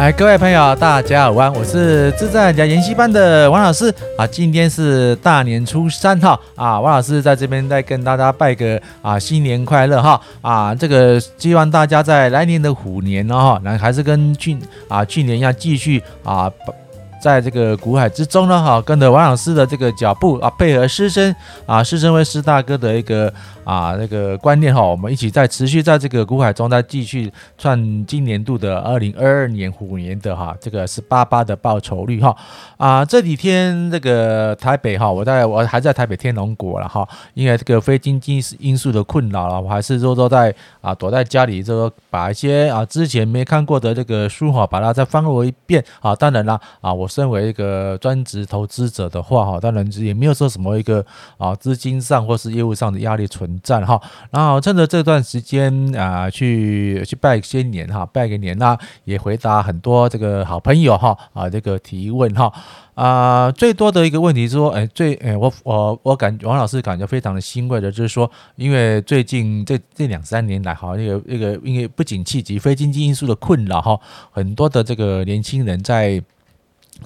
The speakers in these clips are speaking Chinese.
哎，各位朋友，大家好，我是自在家研习班的王老师啊。今天是大年初三哈啊，王老师在这边再跟大家拜个啊新年快乐哈啊。这个希望大家在来年的虎年呢哈，那还是跟去啊去年一样继续啊。在这个股海之中呢，哈，跟着王老师的这个脚步啊，配合师生啊，师生为师大哥的一个啊那个观念哈，我们一起在持续在这个股海中再继续创今年度的二零二二年虎年的哈这个十八八的报酬率哈啊这几天这个台北哈，我在我还在台北天龙国了哈，因为这个非经济因素的困扰了，我还是说都在啊躲在家里，就说把一些啊之前没看过的这个书哈，把它再翻过一遍啊，当然了啊我。身为一个专职投资者的话，哈，当然也没有说什么一个啊资金上或是业务上的压力存在，哈。然后趁着这段时间啊，去去拜些年，哈，拜个年呐，也回答很多这个好朋友，哈啊这个提问，哈啊最多的一个问题是说，哎，最哎我我我感王老师感觉非常的欣慰的，就是说，因为最近这这两三年来，哈，那个那个因为不景气及非经济因素的困扰，哈，很多的这个年轻人在。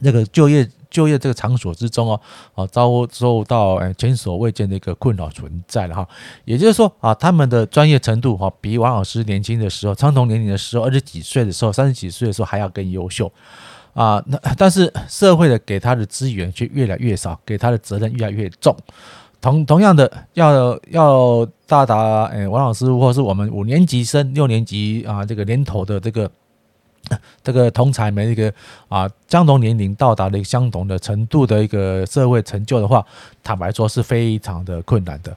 那个就业就业这个场所之中哦，啊遭受到诶前所未见的一个困扰存在了哈，也就是说啊，他们的专业程度哈，比王老师年轻的时候，相同年龄的时候，二十几岁的时候，三十几岁的时候还要更优秀啊。那 但是社会的给他的资源却越来越少，给他的责任越来越重。同同样的，要要到达诶王老师或是我们五年级生、六年级啊这个年头的这个。这个同侪们一个啊，相同年龄到达了一个相同的程度的一个社会成就的话，坦白说是非常的困难的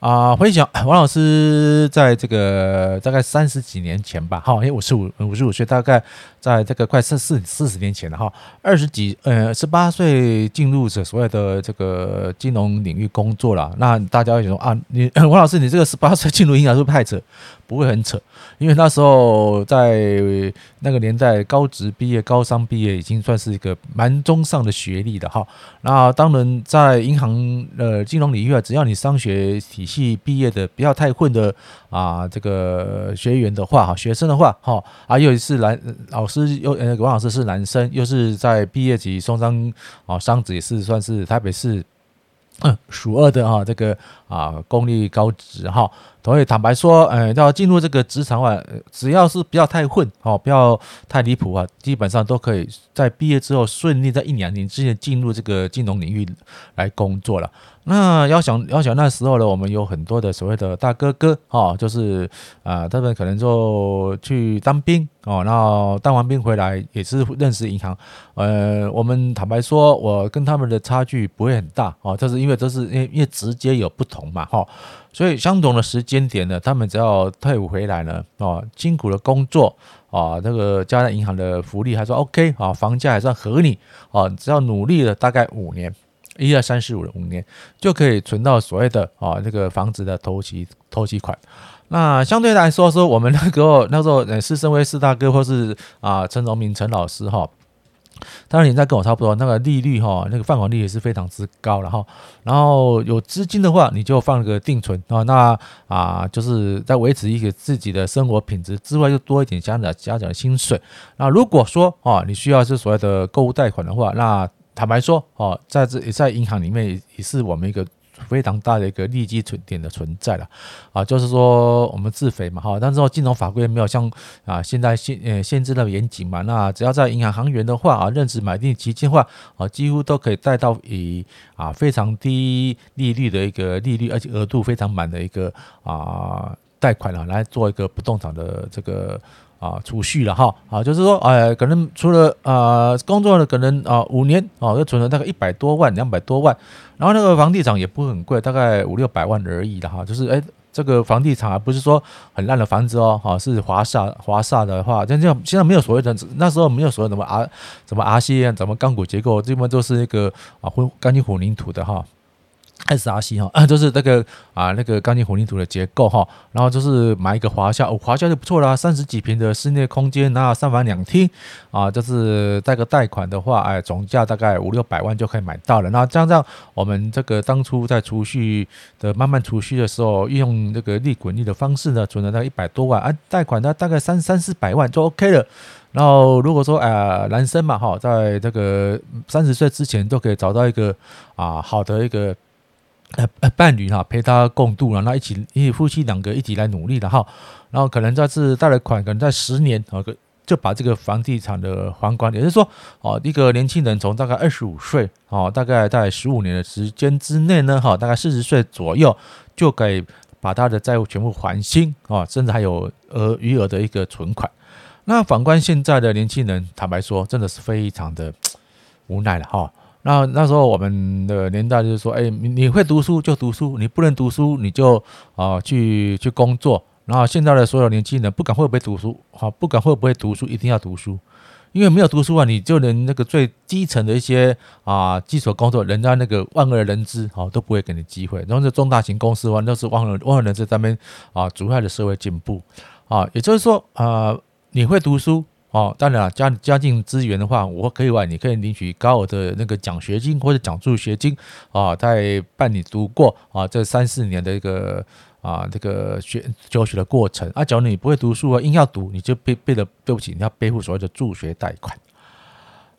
啊。回想 王老师在这个大概三十几年前吧，哈，因为我是五五十五岁，大概在这个快四四四十年前了哈，二十几呃十八岁进入这所谓的这个金融领域工作了。那大家会觉得啊，你 王老师你这个十八岁进入银行是不是太扯？不会很扯，因为那时候在那个年代，高职毕业、高商毕业已经算是一个蛮中上的学历的哈。那当然在银行呃金融领域啊，只要你商学体系毕业的，不要太混的啊，这个学员的话哈，学生的话哈，啊又是男老师又呃王老师是男生，又是在毕业级松商啊商职也是算是台北市。嗯，数二的哈，这个啊公立高职哈，所以坦白说，呃，要进入这个职场啊，只要是不要太混哦，不要太离谱啊，基本上都可以在毕业之后顺利在一两年之内进入这个金融领域来工作了。那要想要想那时候呢，我们有很多的所谓的大哥哥哦，就是啊，他们可能就去当兵哦，然后当完兵回来也是认识银行。呃，我们坦白说，我跟他们的差距不会很大哦，就是因为这是因为因为直接有不同嘛哈，所以相同的时间点呢，他们只要退伍回来了哦，辛苦的工作啊，这个交在银行的福利还算 OK 啊，房价还算合理啊，只要努力了大概五年。一二三四五五年就可以存到所谓的啊这个房子的头期头期款。那相对来说说我们那个那时候呃是身为四大哥或是啊陈荣明陈老师哈，当然你在跟我差不多，那个利率哈那个放款利率是非常之高了哈。然后有资金的话，你就放个定存啊，那啊就是在维持一个自己的生活品质之外，又多一点家长家长的薪水。那如果说啊你需要是所谓的购物贷款的话，那坦白说，哦，在这在银行里面也是我们一个非常大的一个利基存点的存在了，啊，就是说我们自费嘛，哈，但是说金融法规没有像啊现在限呃限制那么严谨嘛，那只要在银行行员的话啊，任职买定期间的话啊，几乎都可以贷到以啊非常低利率的一个利率，而且额度非常满的一个啊贷款啊，来做一个不动产的这个。啊，储蓄了哈，啊，就是说，哎，可能除了啊工作了，可能啊五年啊，就存了大概一百多万、两百多万，然后那个房地产也不会很贵，大概五六百万而已的哈，就是哎，这个房地产不是说很烂的房子哦，哈，是华厦华厦的话，像这样现在没有所谓的，那时候没有所谓的什么啊什么 RC 啊，什么钢骨结构，基本都是一个啊混钢筋混凝土的哈。SRC 哈，就是那个啊，那个钢筋混凝土的结构哈，然后就是买一个华夏，哦，华夏就不错啦，三十几平的室内空间，然后三房两厅啊，就是贷个贷款的话，哎，总价大概五六百万就可以买到了。那这样这样，我们这个当初在储蓄的慢慢储蓄的时候，用这个利滚利的方式呢，存了大概一百多万，啊，贷款呢大概三三四百万就 OK 了。然后如果说啊，男生嘛哈，在这个三十岁之前都可以找到一个啊好的一个。呃呃，伴侣哈，陪他共度了，那一起，一起夫妻两个一起来努力的哈，然后可能这次贷了款，可能在十年啊，就把这个房地产的还光，也就是说，哦，一个年轻人从大概二十五岁，哦，大概在十五年的时间之内呢，哈，大概四十岁左右就可以把他的债务全部还清哦，甚至还有额余额的一个存款。那反观现在的年轻人，坦白说，真的是非常的无奈了哈。那那时候我们的年代就是说，哎，你你会读书就读书，你不能读书你就啊去去工作。然后现在的所有年轻人，不管会不会读书，哈，不管会不会读书，一定要读书，因为没有读书啊，你就连那个最基层的一些啊基础工作，人家那个万恶人资啊都不会给你机会。然后这中大型公司啊，都是万恶万恶人资在那边啊阻碍了社会进步啊。也就是说啊，你会读书。哦，当然了，家家境资源的话，我可以外，你可以领取高额的那个奖学金或者奖助学金啊，在办理读过啊这三四年的一个啊这个学教学的过程啊，假如你不会读书啊，硬要读，你就背背的对不起，你要背负所谓的助学贷款。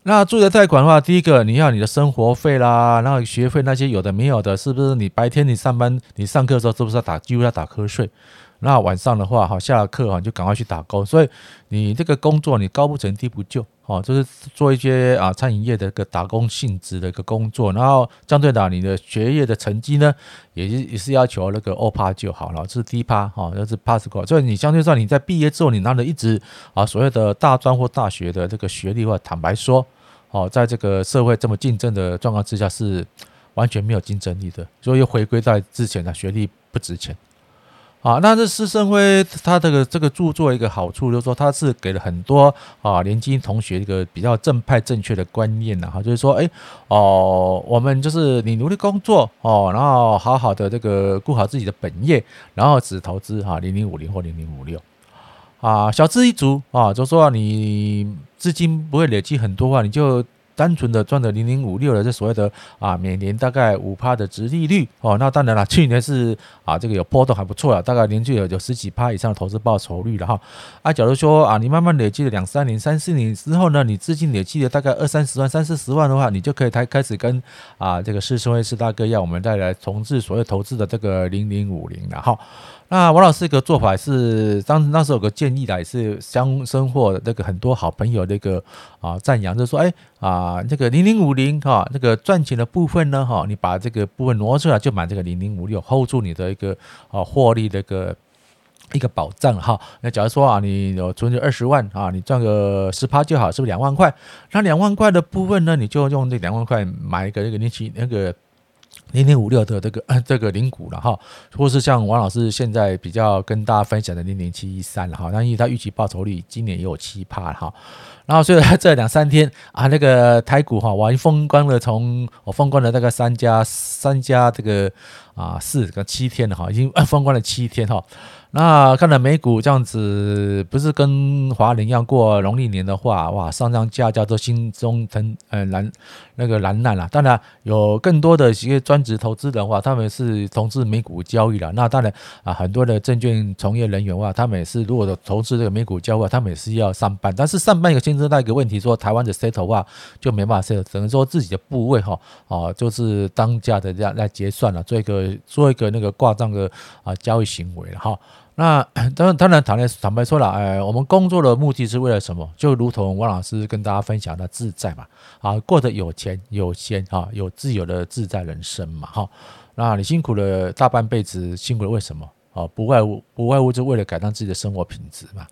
那助学贷款的话，第一个你要你的生活费啦，然后学费那些有的没有的，是不是？你白天你上班你上课的时候，是不是要打几乎要打瞌睡？那晚上的话，哈，下了课哈，就赶快去打工。所以你这个工作，你高不成低不就，哦，就是做一些啊餐饮业的一个打工性质的一个工作。然后相对的，你的学业的成绩呢，也是也是要求那个欧趴就好了，是低趴哈，就是 pass 过。所以你相对上你在毕业之后，你拿了一直啊所谓的大专或大学的这个学历的话，坦白说，哦，在这个社会这么竞争的状况之下，是完全没有竞争力的。所以又回归在之前的学历不值钱。啊，那这施生辉他这个这个著作一个好处就是说，他是给了很多啊年轻同学一个比较正派正确的观念呐，哈，就是说，哎，哦，我们就是你努力工作哦，然后好好的这个顾好自己的本业，然后只投资哈零零五零或零零五六，啊，小资一族啊，就说你资金不会累积很多的话，你就。单纯的赚的零零五六的这所谓的啊，每年大概五趴的殖利率哦，那当然了，去年是啊，这个有波动还不错了，大概连续有有十几趴以上的投资报酬率了哈。啊，假如说啊，你慢慢累积了两三年、三四年之后呢，你资金累积了大概二三十万、三四十万的话，你就可以开开始跟啊这个施升辉施大哥要我们再来重置所谓投资的这个零零五零了哈。那王老师一个做法是，当那时有个建议的，也是相生获那个很多好朋友那个啊赞扬，就是说，哎啊，这个零零五零哈，那个赚钱的部分呢哈，你把这个部分挪出来，就买这个零零五六，hold 住你的一个啊获利的一个一个保障哈。那假如说啊，你有存着二十万啊，你赚个十趴就好，是不是两万块？那两万块的部分呢，你就用这两万块买一个那个年期那个。零点五六的这个这个零股了哈，或是像王老师现在比较跟大家分享的零点七一三了哈，那因为他预期报酬率今年也有七趴哈，然后所以这两三天啊，那个台股哈，我封关了，从我封关了大概三家三家这个啊四个七天了哈，已经封关了七天哈。那看到美股这样子，不是跟华人一样过农历年的话，哇，上上下下都心中疼，呃，难那个难难了。当然有更多的一些专职投资的话，他们是从事美股交易了。那当然啊，很多的证券从业人员的话，他们也是如果投资这个美股交易，他们也是要上班。但是上班有牵扯到一个问题，说台湾的 settle 话就没办法 settle，只能说自己的部位哈，啊，就是当价的这样来结算了，做一个做一个那个挂账的啊交易行为了哈。那当然，当然，坦白坦白说了，哎，我们工作的目的是为了什么？就如同王老师跟大家分享的自在嘛，啊，过得有钱有闲啊，有自由的自在人生嘛，哈。那你辛苦了大半辈子，辛苦了为什么？啊，不外乎不外乎就为了改善自己的生活品质嘛。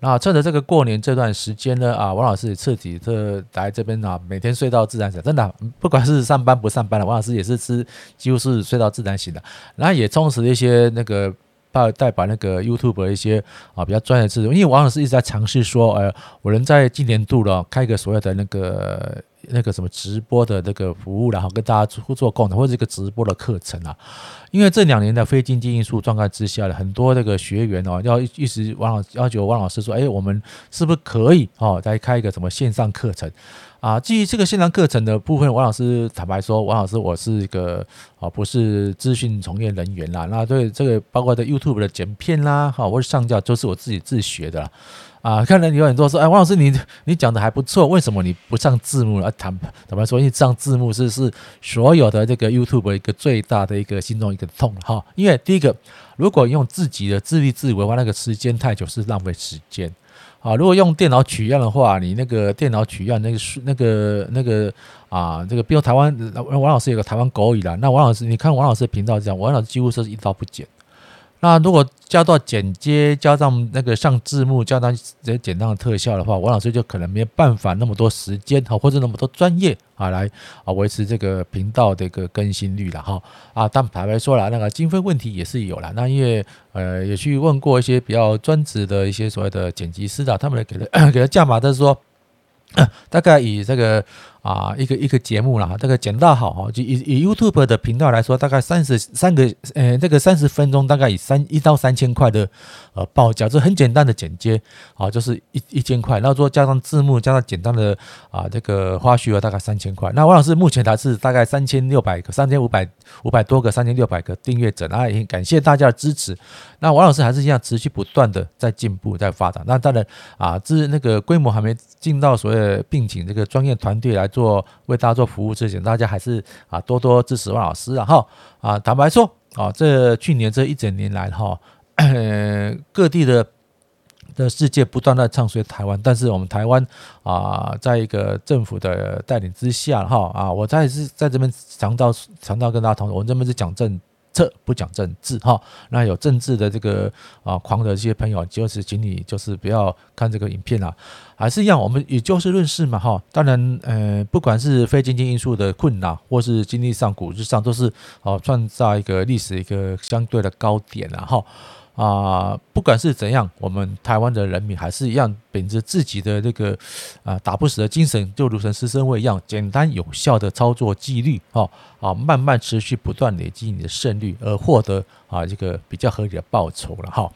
那趁着这个过年这段时间呢，啊，王老师也彻底的来这边啊，每天睡到自然醒，真的，不管是上班不上班了，王老师也是吃几乎是睡到自然醒的，然后也充实了一些那个。代代把那个 YouTube 的一些啊比较专业的知识，因为王老师一直在尝试说，呃，我能在今年度了开一个所谓的那个那个什么直播的那个服务，然后跟大家做做共同或者一个直播的课程啊。因为这两年的非经济因素状态之下呢，很多那个学员哦，要一直王老要求王老师说，哎，我们是不是可以哦，再开一个什么线上课程？啊，基于这个线上课程的部分，王老师坦白说，王老师我是一个啊，不是资讯从业人员啦。那对这个包括的 YouTube 的剪片啦，哈，或者上架都是我自己自学的啦。啊，看来有很多说，哎，王老师你你讲的还不错，为什么你不上字幕啊？坦坦白说，因为上字幕是是所有的这个 YouTube 一个最大的一个心中一个痛哈。因为第一个，如果用自己的自立自为的话，那个时间太久是浪费时间。啊，如果用电脑取样的话，你那个电脑取样那个那个那个啊，这个比如台湾王老师有个台湾狗语啦，那王老师你看王老师的频道这样，王老师几乎是一刀不剪。那如果加到剪接，加上那个上字幕，加上这些简单的特效的话，王老师就可能没办法那么多时间哈，或者那么多专业啊来啊维持这个频道的一个更新率了哈啊。但坦白说了，那个经费问题也是有了。那因为呃也去问过一些比较专职的一些所谓的剪辑师的，他们给的 给的价码都是说。大概以这个啊一个一个节目啦，这个剪到好哈，就以以 YouTube 的频道来说，大概三十三个呃这个三十分钟，大概以三一到三千块的呃报价，这很简单的剪接啊，就是一一千块，然后说加上字幕，加上简单的啊这个花絮啊，大概三千块。那王老师目前还是大概三千六百个，三千五百五百多个，三千六百个订阅者，那也感谢大家的支持。那王老师还是一样持续不断的在进步，在发展。那当然啊，这那个规模还没进到所谓的聘请这个专业团队来做为大家做服务之前，大家还是啊多多支持万老师啊哈啊。坦白说啊，这去年这一整年来哈，各地的的世界不断的唱衰台湾，但是我们台湾啊，在一个政府的带领之下哈啊，我再是在这边强调强调跟大家同，我这边是讲政。这不讲政治哈，那有政治的这个啊狂的这些朋友，就是请你就是不要看这个影片啊，还是一样，我们以就事论事嘛哈。当然，呃，不管是非经济因素的困难，或是经济上、股市上，都是哦创造一个历史一个相对的高点了哈。啊，不管是怎样，我们台湾的人民还是一样秉着自己的这个啊打不死的精神，就如同师生会一样，简单有效的操作纪律，哈啊，慢慢持续不断累积你的胜率，而获得啊这个比较合理的报酬了哈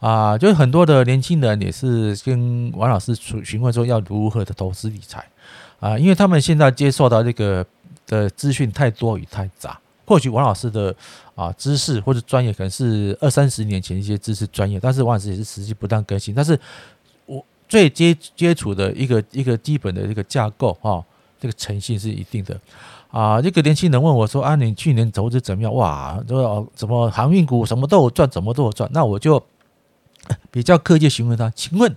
啊，就是很多的年轻人也是跟王老师询询问说要如何的投资理财啊，因为他们现在接受到这个的资讯太多与太杂。或许王老师的啊知识或者专业可能是二三十年前一些知识专业，但是王老师也是持续不断更新。但是我最接接触的一个一个基本的一个架构啊，这个诚信是一定的啊。这个年轻人问我说：“啊，你去年投资怎么样？哇，说怎么航运股什么都有赚，怎么都有赚？”那我就比较客气询问他：“请问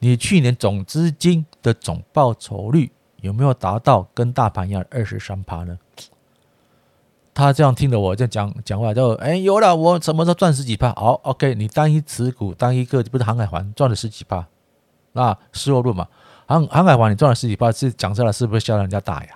你去年总资金的总报酬率有没有达到跟大盘一样二十三趴呢？”他这样听着我这样讲讲话，就哎有了，我什么时候赚十几趴？好，OK，你单一持股单一个不是航海环赚了十几趴，那失落论嘛，航航海环你赚了十几趴，是讲出来是不是销人家大呀？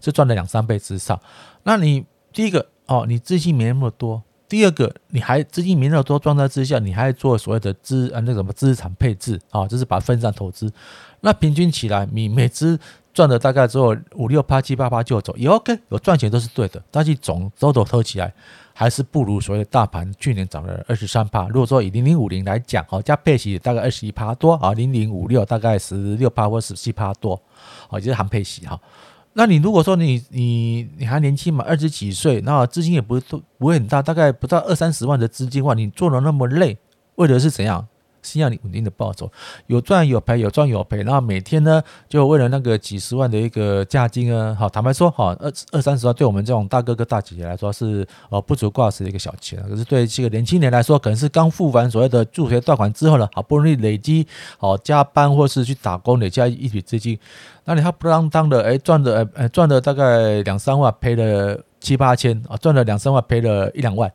是赚了两三倍之上。那你第一个哦，你资金没那么多；第二个，你还资金没那么多状态之下，你还做所谓的资啊那什么资产配置啊，就是把分散投资，那平均起来你每支。赚了大概之后五六趴七八趴就走也 OK，有赚钱都是对的，但是总都都投起来还是不如所谓的大盘去年涨了二十三趴。如果说以零零五零来讲，哦加配息大概二十一趴多啊，零零五六大概十六趴或十七趴多，哦就是含配息哈。那你如果说你你你还年轻嘛，二十几岁，那资金也不会不会很大，大概不到二三十万的资金的话，你做了那么累，为的是怎样？先让你稳定的报酬，有赚有赔，有赚有赔。然后每天呢，就为了那个几十万的一个价金啊，好，坦白说，哈，二二三十万对我们这种大哥哥大姐姐来说是呃不足挂齿的一个小钱。可是对这个年轻人来说，可能是刚付完所谓的助学贷款之后呢，好不容易累积好加班或是去打工累加一笔资金，那你还不当当的哎赚的哎赚了大概两三万，赔了七八千啊，赚了两三万，赔了一两万，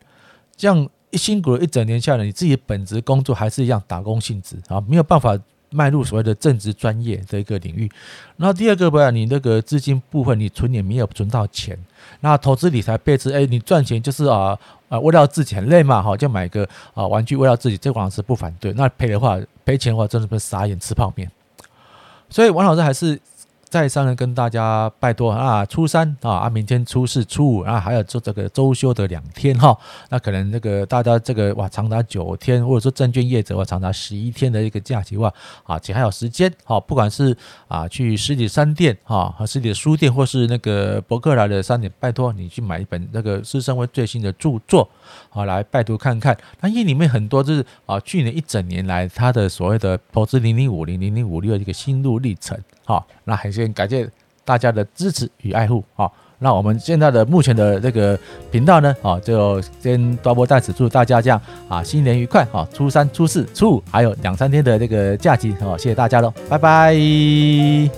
这样。一辛苦了一整年下来，你自己本职工作还是一样打工性质啊，没有办法迈入所谓的正职专业的一个领域。然后第二个不然，你那个资金部分你存也没有存到钱。那投资理财配置，哎，你赚钱就是啊啊为了自己很累嘛，哈就买个啊玩具为了自己，这王老师不反对。那赔的话赔钱的话，真的是傻眼吃泡面。所以王老师还是再三的跟大家拜托啊，初三啊，啊，明天初四、初五啊，还有做这个周休的两天哈，那可能这个大家这个哇，长达九天，或者说证券业者哇，长达十一天的一个假期哇，啊，且还有时间哈，不管是啊去实体商店哈和实体书店，或是那个博客来的商店，拜托你去买一本那个施生辉最新的著作啊，来拜读看看。那因里面很多就是啊，去年一整年来他的所谓的投资零零五零零零五六的一个心路历程。好，那还是感谢大家的支持与爱护。好，那我们现在的目前的这个频道呢，好，就先多播在此，祝大家这样啊，新年愉快。好，初三、初四、初五还有两三天的这个假期，好，谢谢大家喽，拜拜。